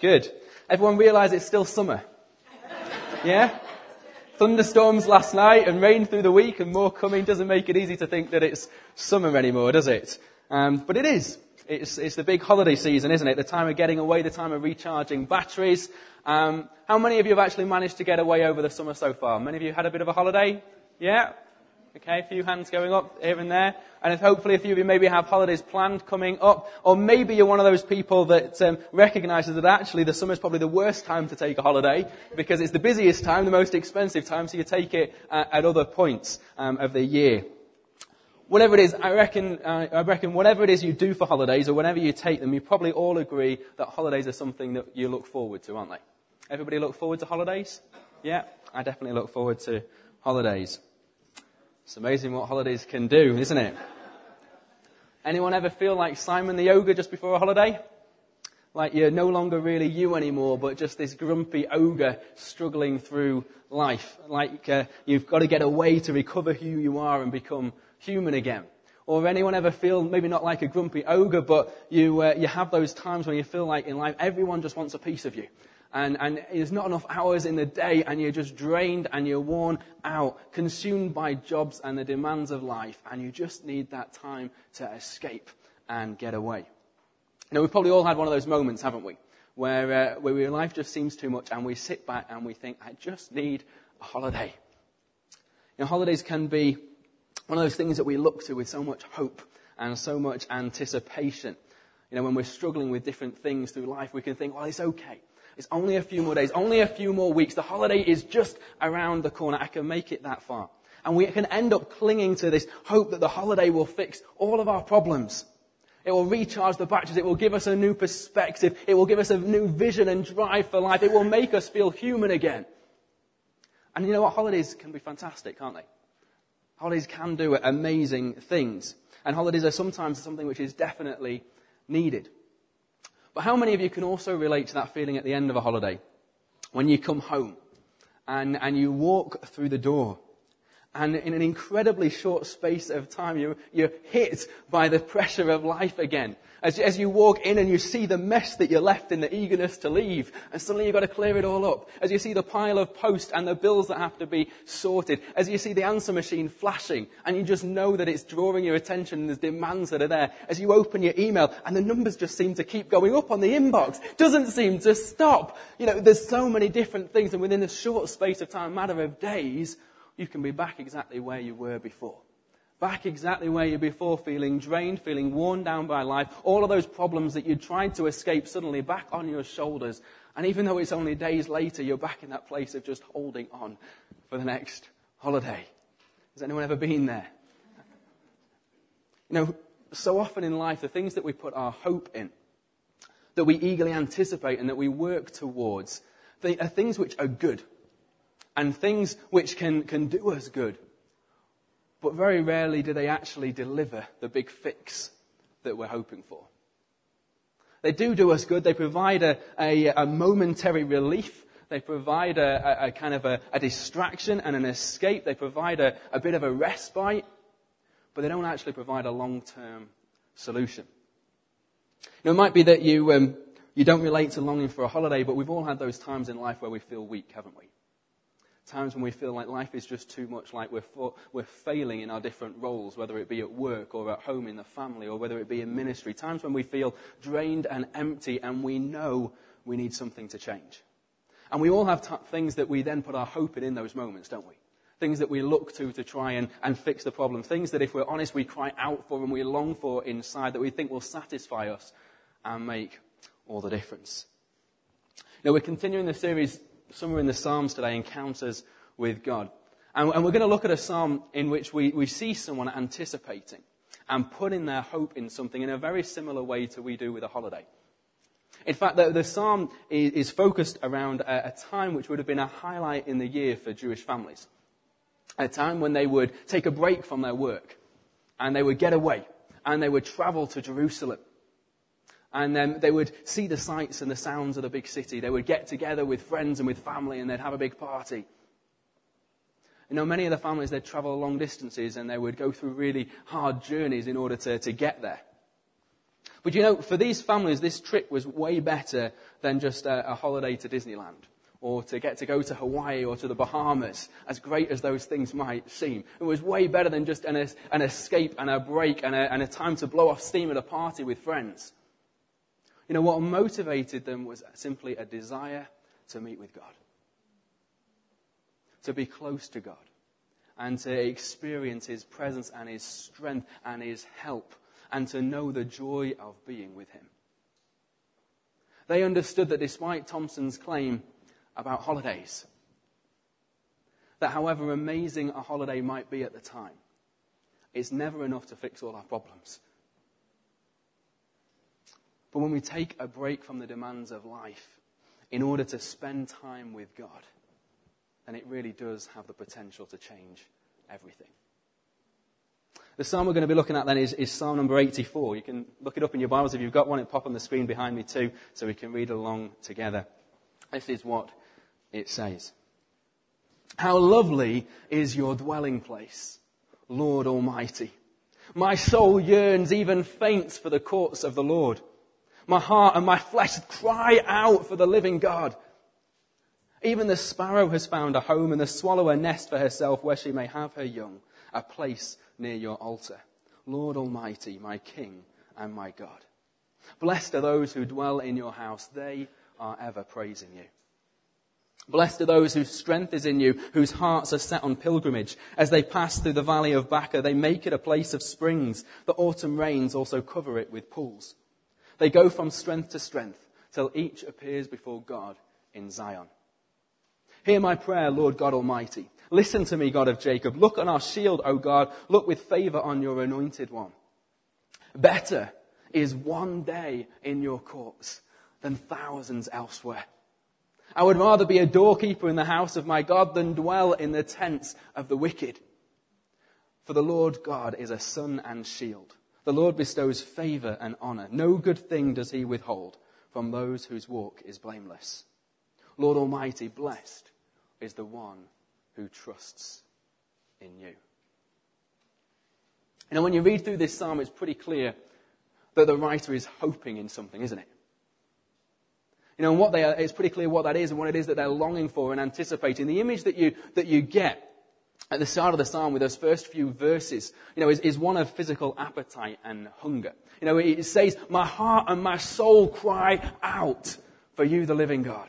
Good. Everyone realise it's still summer? Yeah? Thunderstorms last night and rain through the week and more coming doesn't make it easy to think that it's summer anymore, does it? Um, but it is. It's, it's, the big holiday season, isn't it? The time of getting away, the time of recharging batteries. Um, how many of you have actually managed to get away over the summer so far? Many of you had a bit of a holiday? Yeah? Okay, a few hands going up here and there. And if hopefully a few of you maybe have holidays planned coming up, or maybe you're one of those people that um, recognizes that actually the summer is probably the worst time to take a holiday because it's the busiest time, the most expensive time, so you take it uh, at other points um, of the year. Whatever it is, I reckon, uh, I reckon whatever it is you do for holidays or whenever you take them, you probably all agree that holidays are something that you look forward to, aren't they? Everybody look forward to holidays? Yeah, I definitely look forward to holidays. It's amazing what holidays can do, isn't it? Anyone ever feel like Simon the ogre just before a holiday? Like you're no longer really you anymore, but just this grumpy ogre struggling through life. Like uh, you've got to get away to recover who you are and become human again. Or anyone ever feel maybe not like a grumpy ogre, but you uh, you have those times when you feel like in life everyone just wants a piece of you and, and there's not enough hours in the day and you're just drained and you're worn out, consumed by jobs and the demands of life, and you just need that time to escape and get away. Now, we've probably all had one of those moments, haven't we? Where, uh, where life just seems too much and we sit back and we think, I just need a holiday. You know, holidays can be one of those things that we look to with so much hope and so much anticipation. You know, when we're struggling with different things through life, we can think, well, it's okay. It's only a few more days, only a few more weeks. The holiday is just around the corner. I can make it that far. And we can end up clinging to this hope that the holiday will fix all of our problems. It will recharge the batteries. It will give us a new perspective. It will give us a new vision and drive for life. It will make us feel human again. And you know what? Holidays can be fantastic, can't they? Holidays can do amazing things. And holidays are sometimes something which is definitely needed. But how many of you can also relate to that feeling at the end of a holiday? When you come home and, and you walk through the door and in an incredibly short space of time, you, you're hit by the pressure of life again. As, as you walk in and you see the mess that you're left in the eagerness to leave, and suddenly you've got to clear it all up. As you see the pile of post and the bills that have to be sorted. As you see the answer machine flashing, and you just know that it's drawing your attention and there's demands that are there. As you open your email, and the numbers just seem to keep going up on the inbox. Doesn't seem to stop. You know, there's so many different things, and within a short space of time, matter of days, you can be back exactly where you were before. Back exactly where you were before, feeling drained, feeling worn down by life, all of those problems that you tried to escape suddenly back on your shoulders. And even though it's only days later, you're back in that place of just holding on for the next holiday. Has anyone ever been there? You know, so often in life, the things that we put our hope in, that we eagerly anticipate and that we work towards, they are things which are good and things which can, can do us good. But very rarely do they actually deliver the big fix that we're hoping for. They do do us good. They provide a, a, a momentary relief. They provide a, a kind of a, distraction and an escape. They provide a, bit of a respite. But they don't actually provide a long-term solution. Now, it might be that you, um, you don't relate to longing for a holiday, but we've all had those times in life where we feel weak, haven't we? Times when we feel like life is just too much, like we're, we're failing in our different roles, whether it be at work or at home in the family or whether it be in ministry. Times when we feel drained and empty and we know we need something to change. And we all have t- things that we then put our hope in in those moments, don't we? Things that we look to to try and, and fix the problem. Things that, if we're honest, we cry out for and we long for inside that we think will satisfy us and make all the difference. Now, we're continuing the series somewhere in the Psalms today, encounters with God. And, and we're going to look at a psalm in which we, we see someone anticipating and putting their hope in something in a very similar way to we do with a holiday. In fact, the, the psalm is, is, focused around a, a time which would have been a highlight in the year for Jewish families. A time when they would take a break from their work and they would get away and they would travel to Jerusalem and um, they would see the sights and the sounds of the big city. They would get together with friends and with family and they'd have a big party. You know, many of the families, they'd travel long distances and they would go through really hard journeys in order to, to get there. But you know, for these families, this trip was way better than just a, a holiday to Disneyland or to get to go to Hawaii or to the Bahamas, as great as those things might seem. It was way better than just an, an escape and a break and a, and a time to blow off steam at a party with friends. You know, what motivated them was simply a desire to meet with God, to be close to God, and to experience His presence and His strength and His help, and to know the joy of being with Him. They understood that despite Thompson's claim about holidays, that however amazing a holiday might be at the time, it's never enough to fix all our problems. But when we take a break from the demands of life in order to spend time with God, then it really does have the potential to change everything. The psalm we're going to be looking at then is, is, Psalm number 84. You can look it up in your Bibles if you've got one. It'll pop on the screen behind me too, so we can read along together. This is what it says. How lovely is your dwelling place, Lord Almighty. My soul yearns, even faints for the courts of the Lord. My heart and my flesh cry out for the living God. Even the sparrow has found a home and the swallow a nest for herself where she may have her young, a place near your altar. Lord Almighty, my King and my God. Blessed are those who dwell in your house. They are ever praising you. Blessed are those whose strength is in you, whose hearts are set on pilgrimage. As they pass through the valley of Baca, they make it a place of springs. The autumn rains also cover it with pools. They go from strength to strength till each appears before God in Zion. Hear my prayer, Lord God Almighty. Listen to me, God of Jacob. Look on our shield, O God. Look with favor on your anointed one. Better is one day in your courts than thousands elsewhere. I would rather be a doorkeeper in the house of my God than dwell in the tents of the wicked. For the Lord God is a sun and shield. The Lord bestows favor and honor. No good thing does he withhold from those whose walk is blameless. Lord Almighty, blessed is the one who trusts in you. You know, when you read through this psalm, it's pretty clear that the writer is hoping in something, isn't it? You know, and what they are, it's pretty clear what that is and what it is that they're longing for and anticipating. The image that you, that you get at the start of the psalm with those first few verses, you know, is, is one of physical appetite and hunger. You know, it says, my heart and my soul cry out for you, the living God.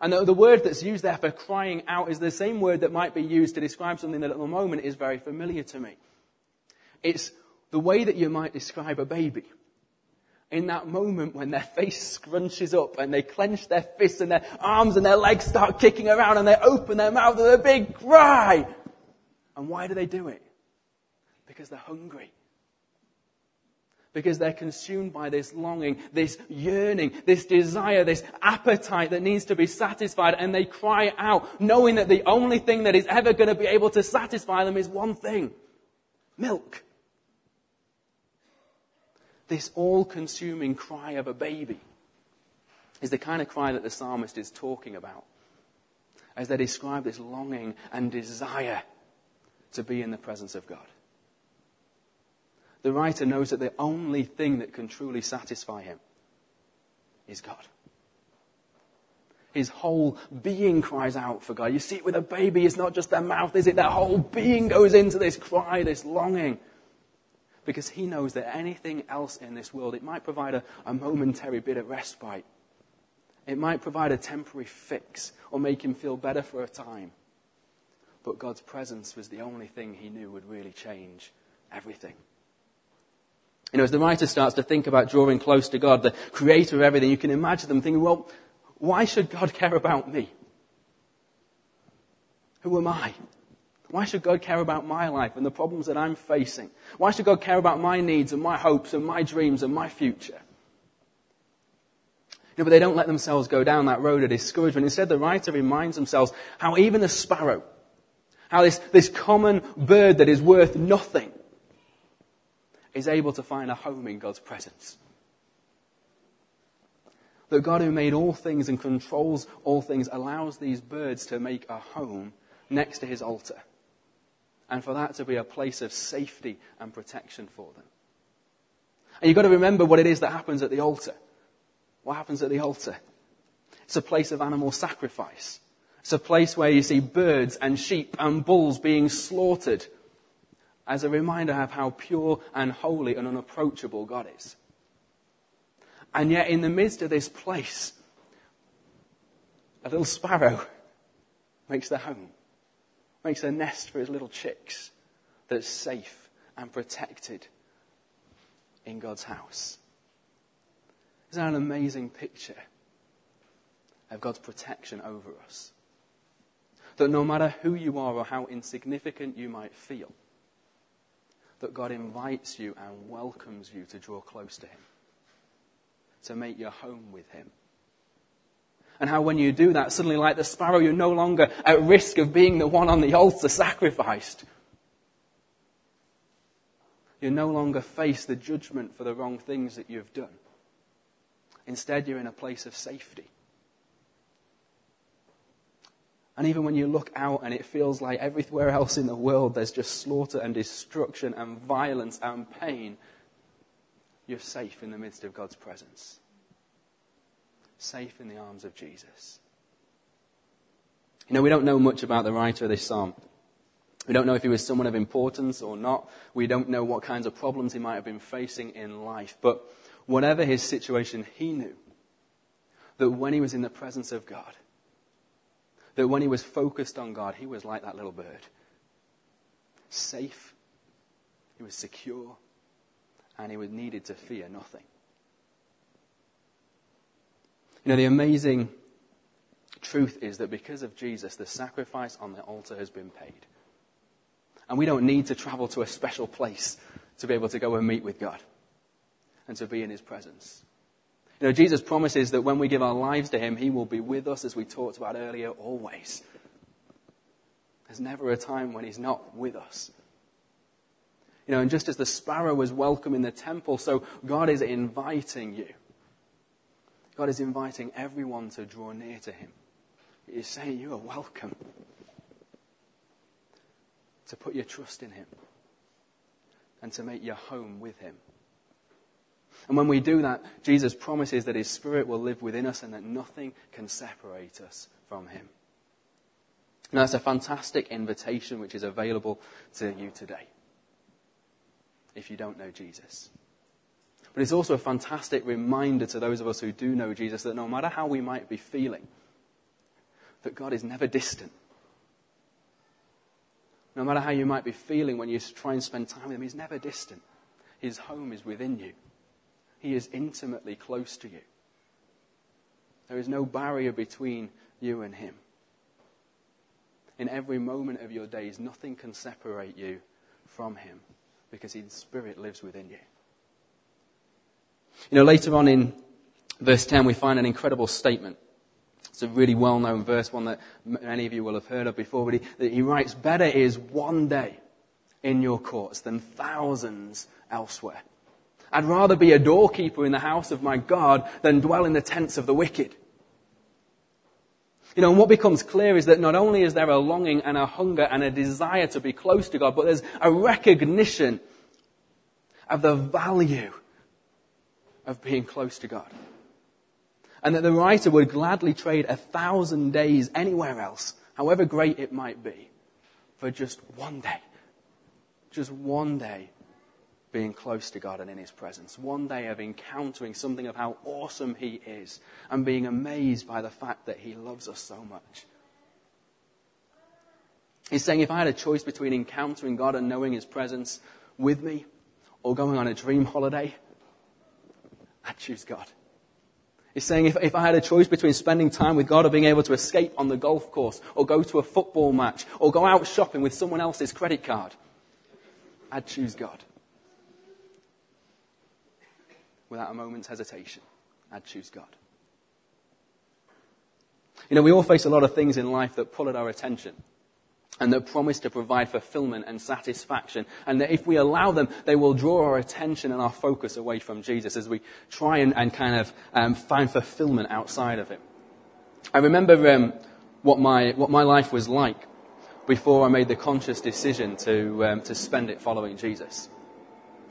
And the, the word that's used there for crying out is the same word that might be used to describe something that at the moment is very familiar to me. It's the way that you might describe a baby. In that moment when their face scrunches up and they clench their fists and their arms and their legs start kicking around and they open their mouth with a big cry. And why do they do it? Because they're hungry. Because they're consumed by this longing, this yearning, this desire, this appetite that needs to be satisfied. And they cry out, knowing that the only thing that is ever going to be able to satisfy them is one thing milk. This all consuming cry of a baby is the kind of cry that the psalmist is talking about as they describe this longing and desire to be in the presence of God. The writer knows that the only thing that can truly satisfy him is God. His whole being cries out for God. You see, with a baby, it's not just their mouth, is it? Their whole being goes into this cry, this longing. Because he knows that anything else in this world, it might provide a, a momentary bit of respite. It might provide a temporary fix or make him feel better for a time. But God's presence was the only thing he knew would really change everything. You know, as the writer starts to think about drawing close to God, the creator of everything, you can imagine them thinking, well, why should God care about me? Who am I? Why should God care about my life and the problems that I'm facing? Why should God care about my needs and my hopes and my dreams and my future? But they don't let themselves go down that road of discouragement. Instead, the writer reminds themselves how even a sparrow, how this, this common bird that is worth nothing is able to find a home in God's presence. That God who made all things and controls all things allows these birds to make a home next to his altar. And for that to be a place of safety and protection for them. And you've got to remember what it is that happens at the altar. What happens at the altar? It's a place of animal sacrifice. It's a place where you see birds and sheep and bulls being slaughtered as a reminder of how pure and holy and unapproachable God is. And yet, in the midst of this place, a little sparrow makes their home, makes a nest for his little chicks that's safe and protected in God's house. Isn't that an amazing picture of God's protection over us? That no matter who you are or how insignificant you might feel, that God invites you and welcomes you to draw close to Him, to make your home with Him. And how when you do that, suddenly like the sparrow, you're no longer at risk of being the one on the altar sacrificed. You no longer face the judgment for the wrong things that you've done. Instead, you're in a place of safety. And even when you look out and it feels like everywhere else in the world there's just slaughter and destruction and violence and pain, you're safe in the midst of God's presence. Safe in the arms of Jesus. You know, we don't know much about the writer of this psalm. We don't know if he was someone of importance or not. We don't know what kinds of problems he might have been facing in life. But whatever his situation, he knew that when he was in the presence of God, that when he was focused on God, he was like that little bird. Safe, he was secure, and he was needed to fear nothing. You know, the amazing truth is that because of Jesus, the sacrifice on the altar has been paid. And we don't need to travel to a special place to be able to go and meet with God and to be in his presence. You know, Jesus promises that when we give our lives to Him, He will be with us, as we talked about earlier, always. There's never a time when He's not with us. You know, and just as the sparrow was welcome in the temple, so God is inviting you. God is inviting everyone to draw near to Him. He is saying you are welcome to put your trust in Him and to make your home with Him. And when we do that, Jesus promises that His Spirit will live within us and that nothing can separate us from Him. And that's a fantastic invitation which is available to you today if you don't know Jesus. But it's also a fantastic reminder to those of us who do know Jesus that no matter how we might be feeling, that God is never distant. No matter how you might be feeling when you try and spend time with Him, He's never distant. His home is within you. He is intimately close to you. There is no barrier between you and Him. In every moment of your days, nothing can separate you from Him because His Spirit lives within you. You know, later on in verse 10, we find an incredible statement. It's a really well known verse, one that many of you will have heard of before, but he, he writes, Better is one day in your courts than thousands elsewhere. I'd rather be a doorkeeper in the house of my God than dwell in the tents of the wicked. You know, and what becomes clear is that not only is there a longing and a hunger and a desire to be close to God, but there's a recognition of the value of being close to God. And that the writer would gladly trade a thousand days anywhere else, however great it might be, for just one day. Just one day being close to God and in His presence. One day of encountering something of how awesome He is and being amazed by the fact that He loves us so much. He's saying if I had a choice between encountering God and knowing His presence with me or going on a dream holiday, I'd choose God. He's saying if, if I had a choice between spending time with God or being able to escape on the golf course or go to a football match or go out shopping with someone else's credit card, I'd choose God without a moment's hesitation, I'd choose God. You know, we all face a lot of things in life that pull at our attention and that promise to provide fulfillment and satisfaction. And that if we allow them, they will draw our attention and our focus away from Jesus as we try and, and kind of um, find fulfillment outside of Him. I remember um, what, my, what my life was like before I made the conscious decision to, um, to spend it following Jesus.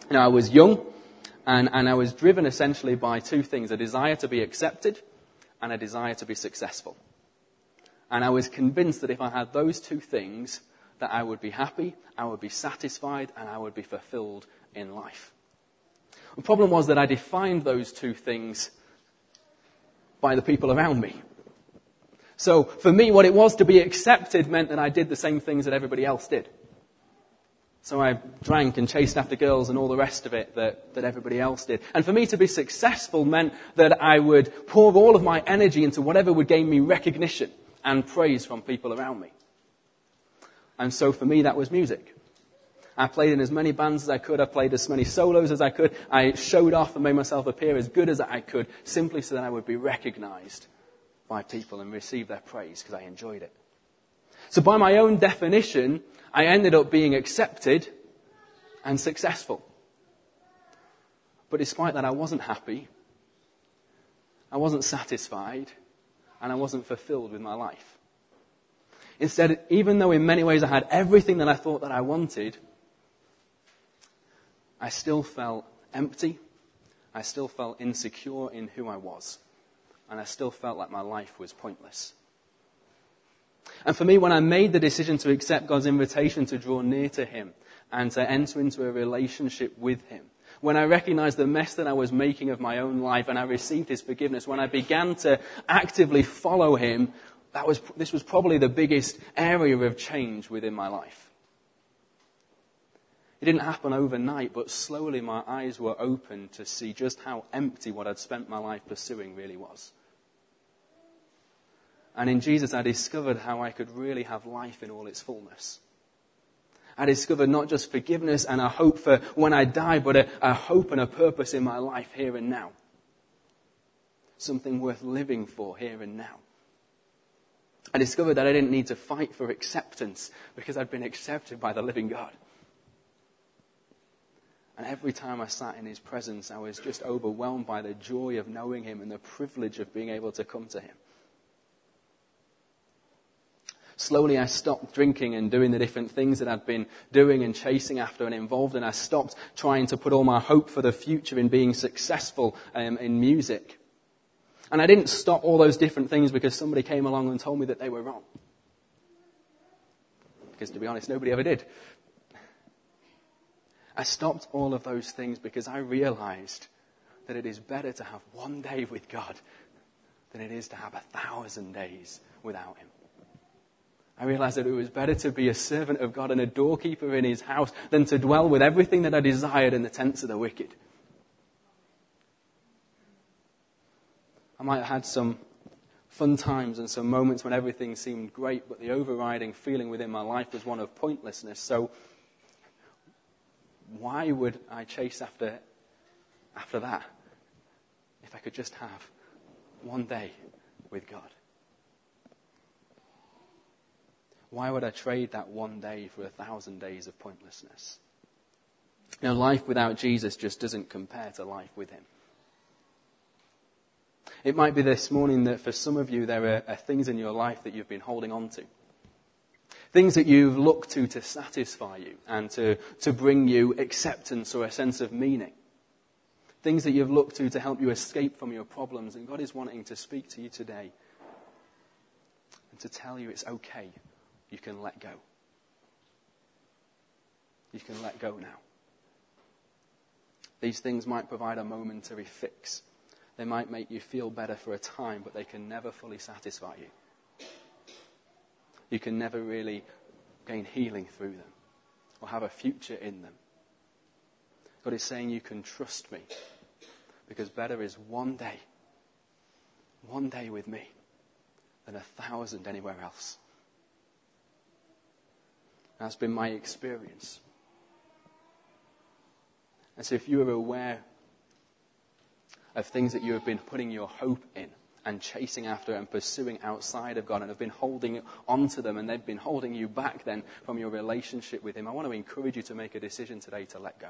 You know, I was young And, and I was driven essentially by two things a desire to be accepted and a desire to be successful. And I was convinced that if I had those two things, that I would be happy, I would be satisfied, and I would be fulfilled in life. The problem was that I defined those two things by the people around me. So for me, what it was to be accepted meant that I did the same things that everybody else did. So I drank and chased after girls and all the rest of it that, that everybody else did. And for me to be successful meant that I would pour all of my energy into whatever would gain me recognition and praise from people around me. And so for me, that was music. I played in as many bands as I could. I played as many solos as I could. I showed off and made myself appear as good as I could simply so that I would be recognized by people and receive their praise because I enjoyed it. So by my own definition, I ended up being accepted and successful. But despite that, I wasn't happy. I wasn't satisfied. And I wasn't fulfilled with my life. Instead, even though in many ways I had everything that I thought that I wanted, I still felt empty. I still felt insecure in who I was. And I still felt like my life was pointless. And for me, when I made the decision to accept God's invitation to draw near to Him and to enter into a relationship with Him, when I recognized the mess that I was making of my own life and I received His forgiveness, when I began to actively follow Him, that was, this was probably the biggest area of change within my life. It didn't happen overnight, but slowly my eyes were opened to see just how empty what I'd spent my life pursuing really was. And in Jesus, I discovered how I could really have life in all its fullness. I discovered not just forgiveness and a hope for when I die, but a, a hope and a purpose in my life here and now. Something worth living for here and now. I discovered that I didn't need to fight for acceptance because I'd been accepted by the living God. And every time I sat in his presence, I was just overwhelmed by the joy of knowing him and the privilege of being able to come to him. Slowly, I stopped drinking and doing the different things that I'd been doing and chasing after and involved in. I stopped trying to put all my hope for the future in being successful um, in music. And I didn't stop all those different things because somebody came along and told me that they were wrong. Because to be honest, nobody ever did. I stopped all of those things because I realized that it is better to have one day with God than it is to have a thousand days without Him. I realized that it was better to be a servant of God and a doorkeeper in his house than to dwell with everything that I desired in the tents of the wicked. I might have had some fun times and some moments when everything seemed great, but the overriding feeling within my life was one of pointlessness. So, why would I chase after, after that if I could just have one day with God? Why would I trade that one day for a thousand days of pointlessness? You know, life without Jesus just doesn't compare to life with Him. It might be this morning that for some of you there are, are things in your life that you've been holding on to. Things that you've looked to to satisfy you and to, to bring you acceptance or a sense of meaning. Things that you've looked to to help you escape from your problems. And God is wanting to speak to you today and to tell you it's okay you can let go. You can let go now. These things might provide a momentary fix. They might make you feel better for a time, but they can never fully satisfy you. You can never really gain healing through them or have a future in them. God is saying you can trust me because better is one day, one day with me than a thousand anywhere else. That's been my experience. And so if you are aware of things that you have been putting your hope in and chasing after and pursuing outside of God and have been holding onto them and they've been holding you back then from your relationship with Him, I want to encourage you to make a decision today to let go.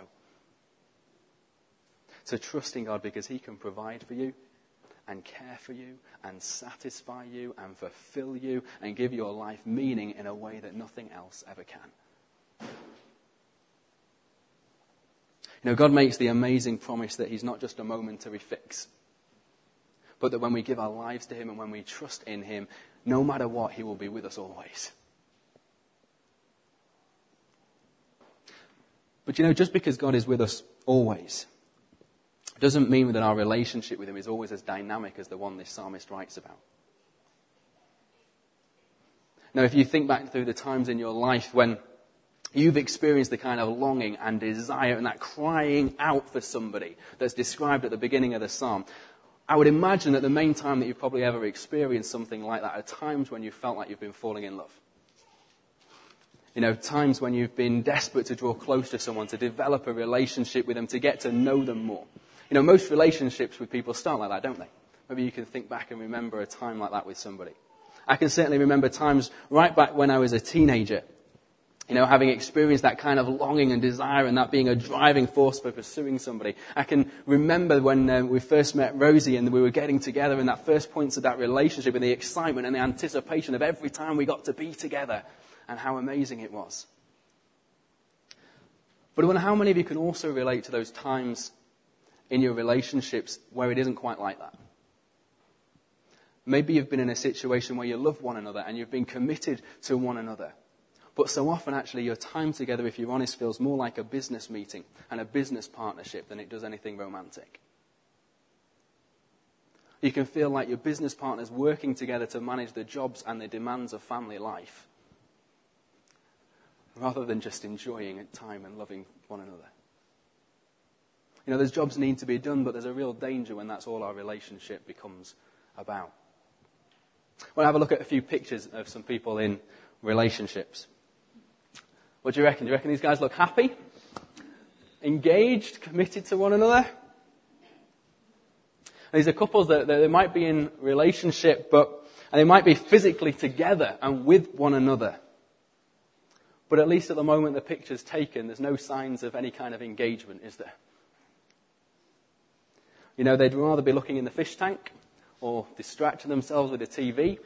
To trust in God because He can provide for you and care for you and satisfy you and fulfill you and give your life meaning in a way that nothing else ever can. You know, God makes the amazing promise that He's not just a momentary fix, but that when we give our lives to Him and when we trust in Him, no matter what, He will be with us always. But you know, just because God is with us always doesn't mean that our relationship with Him is always as dynamic as the one this psalmist writes about. Now, if you think back through the times in your life when you've experienced the kind of longing and desire and that crying out for somebody that's described at the beginning of the psalm, I would imagine that the main time that you've probably ever experienced something like that are times when you felt like you've been falling in love. You know, times when you've been desperate to draw close to someone, to develop a relationship with them, to get to know them more. You know, most relationships with people start like that, don't they? Maybe you can think back and remember a time like that with somebody. I can certainly remember times right back when I was a teenager you know, having experienced that kind of longing and desire and that being a driving force for pursuing somebody. I can remember when uh, we first met Rosie and we were getting together and that first points of that relationship and the excitement and the anticipation of every time we got to be together and how amazing it was. But I wonder how many of you can also relate to those times in your relationships where it isn't quite like that? Maybe you've been in a situation where you love one another and you've been committed to one another. But so often, actually, your time together, if you're honest, feels more like a business meeting and a business partnership than it does anything romantic. You can feel like your business partners working together to manage the jobs and the demands of family life rather than just enjoying time and loving one another. You know, there's jobs need to be done, but there's a real danger when that's all our relationship becomes about. We'll have a look at a few pictures of some people in relationships. What do you reckon? Do you reckon these guys look happy? Engaged? Committed to one another? And these are couples that, that they might be in relationship, but and they might be physically together and with one another. But at least at the moment the picture's taken, there's no signs of any kind of engagement, is there? You know, they'd rather be looking in the fish tank or distracting themselves with a the TV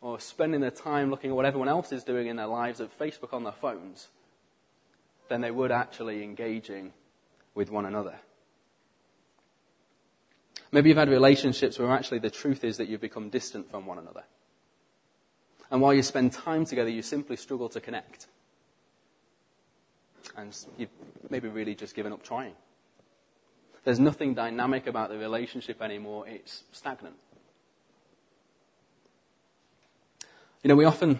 or spending their time looking at what everyone else is doing in their lives at Facebook on their phones than they would actually engaging with one another. Maybe you've had relationships where actually the truth is that you've become distant from one another. And while you spend time together, you simply struggle to connect. And you've maybe really just given up trying. There's nothing dynamic about the relationship anymore, it's stagnant. You know, we often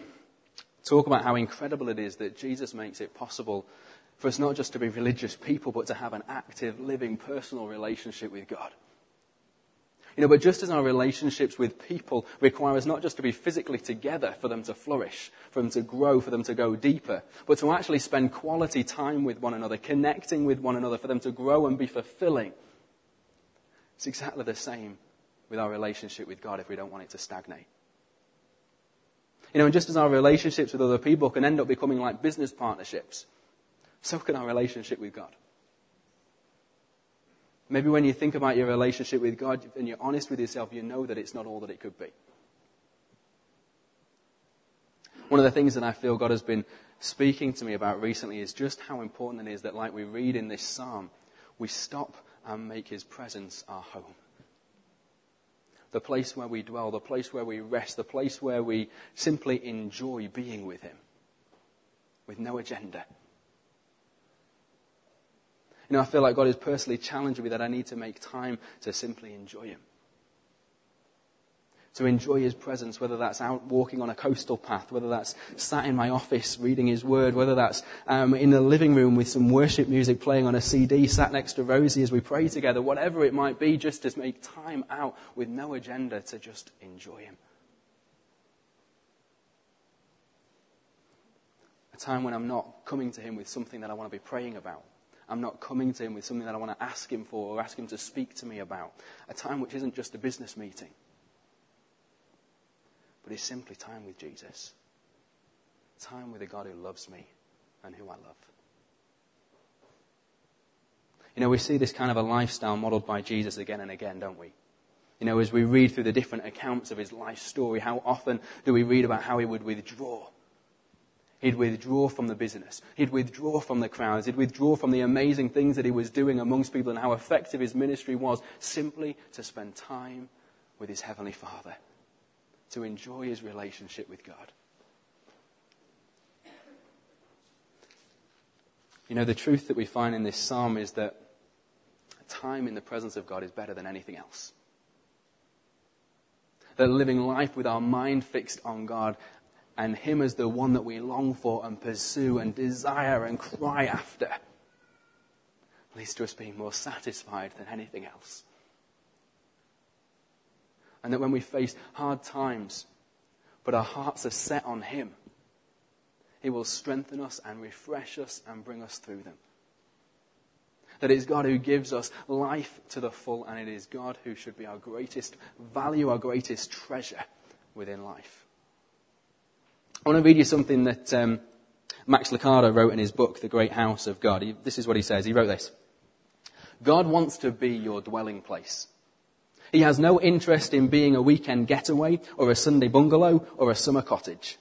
talk about how incredible it is that Jesus makes it possible for us not just to be religious people, but to have an active, living, personal relationship with God. You know, but just as our relationships with people require us not just to be physically together for them to flourish, for them to grow, for them to go deeper, but to actually spend quality time with one another, connecting with one another, for them to grow and be fulfilling. It's exactly the same with our relationship with God if we don't want it to stagnate. You know, and just as our relationships with other people can end up becoming like business partnerships, so can our relationship with God. Maybe when you think about your relationship with God and you're honest with yourself, you know that it's not all that it could be. One of the things that I feel God has been speaking to me about recently is just how important it is that, like we read in this psalm, we stop and make his presence our home the place where we dwell, the place where we rest, the place where we simply enjoy being with Him with no agenda. You know, I feel like God is personally challenging me that I need to make time to simply enjoy Him to enjoy his presence, whether that's out walking on a coastal path, whether that's sat in my office reading his word, whether that's um, in the living room with some worship music playing on a CD, sat next to Rosie as we pray together, whatever it might be, just to make time out with no agenda to just enjoy him. A time when I'm not coming to him with something that I want to be praying about. I'm not coming to him with something that I want to ask him for or ask him to speak to me about. A time which isn't just a business meeting but it's simply time with Jesus. Time with a God who loves me and who I love. You know, we see this kind of a lifestyle modeled by Jesus again and again, don't we? You know, as we read through the different accounts of his life story, how often do we read about how he would withdraw? He'd withdraw from the business. He'd withdraw from the crowds. He'd withdraw from the amazing things that he was doing amongst people and how effective his ministry was simply to spend time with his Heavenly Father, to enjoy his relationship with God. You know, the truth that we find in this psalm is that time in the presence of God is better than anything else. That living life with our mind fixed on God and Him as the one that we long for and pursue and desire and cry after leads to us being more satisfied than anything else. And that when we face hard times, but our hearts are set on Him, He will strengthen us and refresh us and bring us through them. That it is God who gives us life to the full, and it is God who should be our greatest value, our greatest treasure within life. I want to read you something that um, Max Lucado wrote in his book, The Great House of God. He, this is what he says. He wrote this God wants to be your dwelling place. He has no interest in being a weekend getaway or a Sunday bungalow or a summer cottage.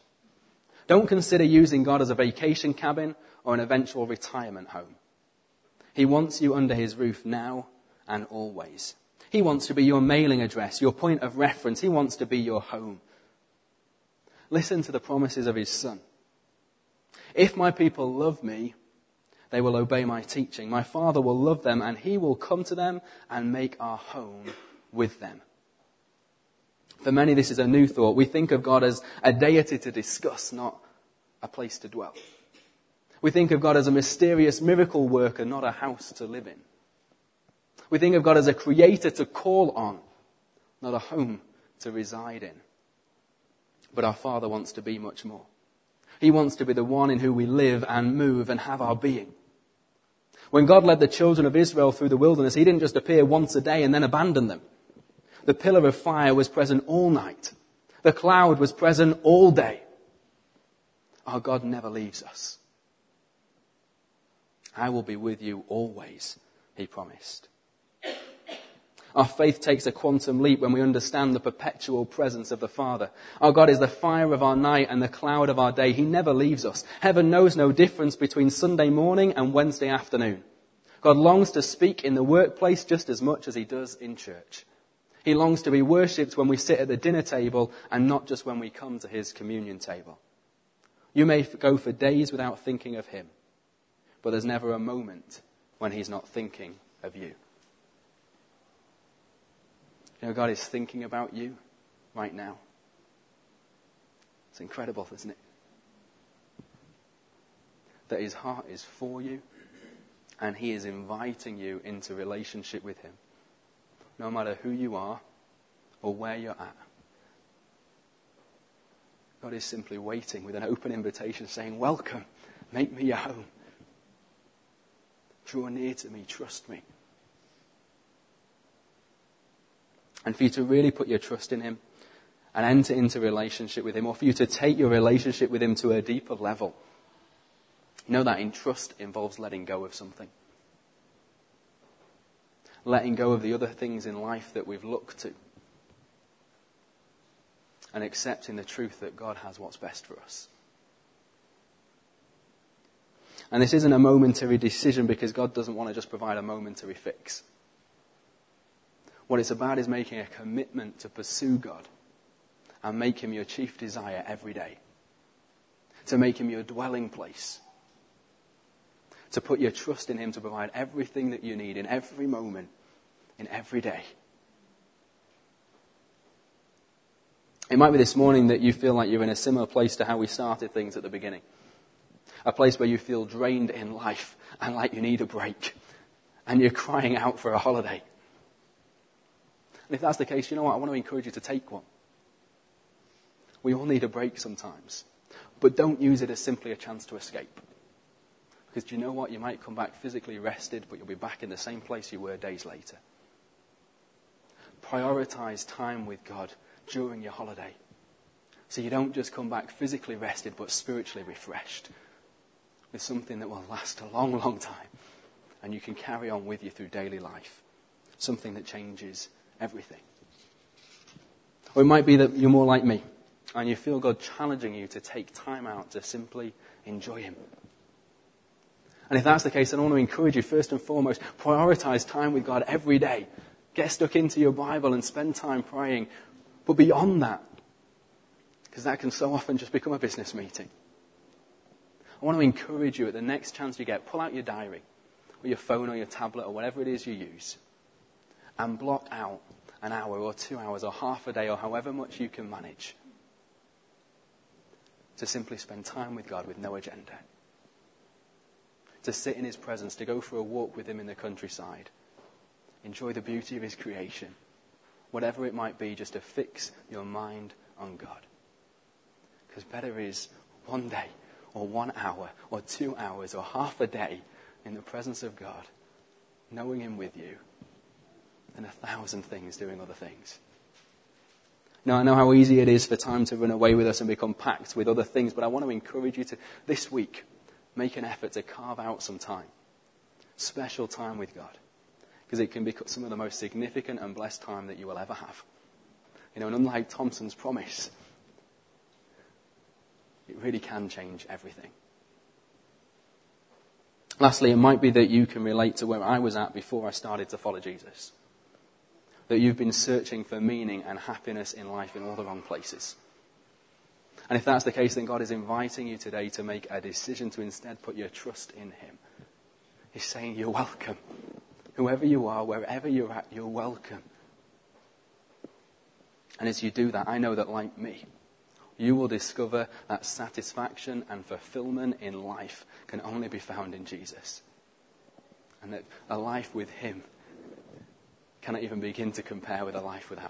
Don't consider using God as a vacation cabin or an eventual retirement home. He wants you under his roof now and always. He wants to be your mailing address, your point of reference. He wants to be your home. Listen to the promises of his son. If my people love me, they will obey my teaching. My father will love them and he will come to them and make our home with them. For many, this is a new thought. We think of God as a deity to discuss, not a place to dwell. We think of God as a mysterious miracle worker, not a house to live in. We think of God as a creator to call on, not a home to reside in. But our Father wants to be much more. He wants to be the one in whom we live and move and have our being. When God led the children of Israel through the wilderness, He didn't just appear once a day and then abandon them. The pillar of fire was present all night. The cloud was present all day. Our God never leaves us. I will be with you always, He promised. Our faith takes a quantum leap when we understand the perpetual presence of the Father. Our God is the fire of our night and the cloud of our day. He never leaves us. Heaven knows no difference between Sunday morning and Wednesday afternoon. God longs to speak in the workplace just as much as he does in church. He longs to be worshipped when we sit at the dinner table and not just when we come to his communion table. You may go for days without thinking of him, but there's never a moment when he's not thinking of you. You know, God is thinking about you right now. It's incredible, isn't it? That his heart is for you and he is inviting you into relationship with him. No matter who you are or where you're at. God is simply waiting with an open invitation saying, Welcome, make me your home. Draw near to me, trust me. And for you to really put your trust in Him and enter into relationship with Him, or for you to take your relationship with Him to a deeper level. You know that in trust involves letting go of something. Letting go of the other things in life that we've looked to. And accepting the truth that God has what's best for us. And this isn't a momentary decision because God doesn't want to just provide a momentary fix. What it's about is making a commitment to pursue God and make Him your chief desire every day. To make Him your dwelling place. To put your trust in Him to provide everything that you need in every moment, in every day. It might be this morning that you feel like you're in a similar place to how we started things at the beginning. A place where you feel drained in life and like you need a break. And you're crying out for a holiday. And if that's the case, you know what? I want to encourage you to take one. We all need a break sometimes. But don't use it as simply a chance to escape. Because do you know what? You might come back physically rested, but you'll be back in the same place you were days later. Prioritize time with God during your holiday. So you don't just come back physically rested, but spiritually refreshed with something that will last a long, long time. And you can carry on with you through daily life. Something that changes everything. Or it might be that you're more like me. and you feel God challenging you to take time out to simply enjoy Him. And if that's the case, then I want to encourage you, first and foremost, prioritize time with God every day. Get stuck into your Bible and spend time praying. But beyond that, because that can so often just become a business meeting. I want to encourage you at the next chance you get, pull out your diary or your phone or your tablet or whatever it is you use and block out an hour or two hours or half a day or however much you can manage to simply spend time with God with no agenda. To sit in His presence, to go for a walk with Him in the countryside, enjoy the beauty of His creation, whatever it might be, just to fix your mind on God. Because better is one day, or one hour, or two hours, or half a day in the presence of God, knowing Him with you, than a thousand things doing other things. Now, I know how easy it is for time to run away with us and become packed with other things, but I want to encourage you to, this week, make an effort to carve out some time. Special time with God. Because it can be some of the most significant and blessed time that you will ever have. You know, and unlike Thompson's promise, it really can change everything. Lastly, it might be that you can relate to where I was at before I started to follow Jesus that you've been searching for meaning and happiness in life in all the wrong places. And if that's the case, then God is inviting you today to make a decision to instead put your trust in Him. He's saying, You're welcome. Whoever you are, wherever you're at, you're welcome. And as you do that, I know that, like me, you will discover that satisfaction and fulfillment in life can only be found in Jesus. And that a life with Him cannot even begin to compare with a life without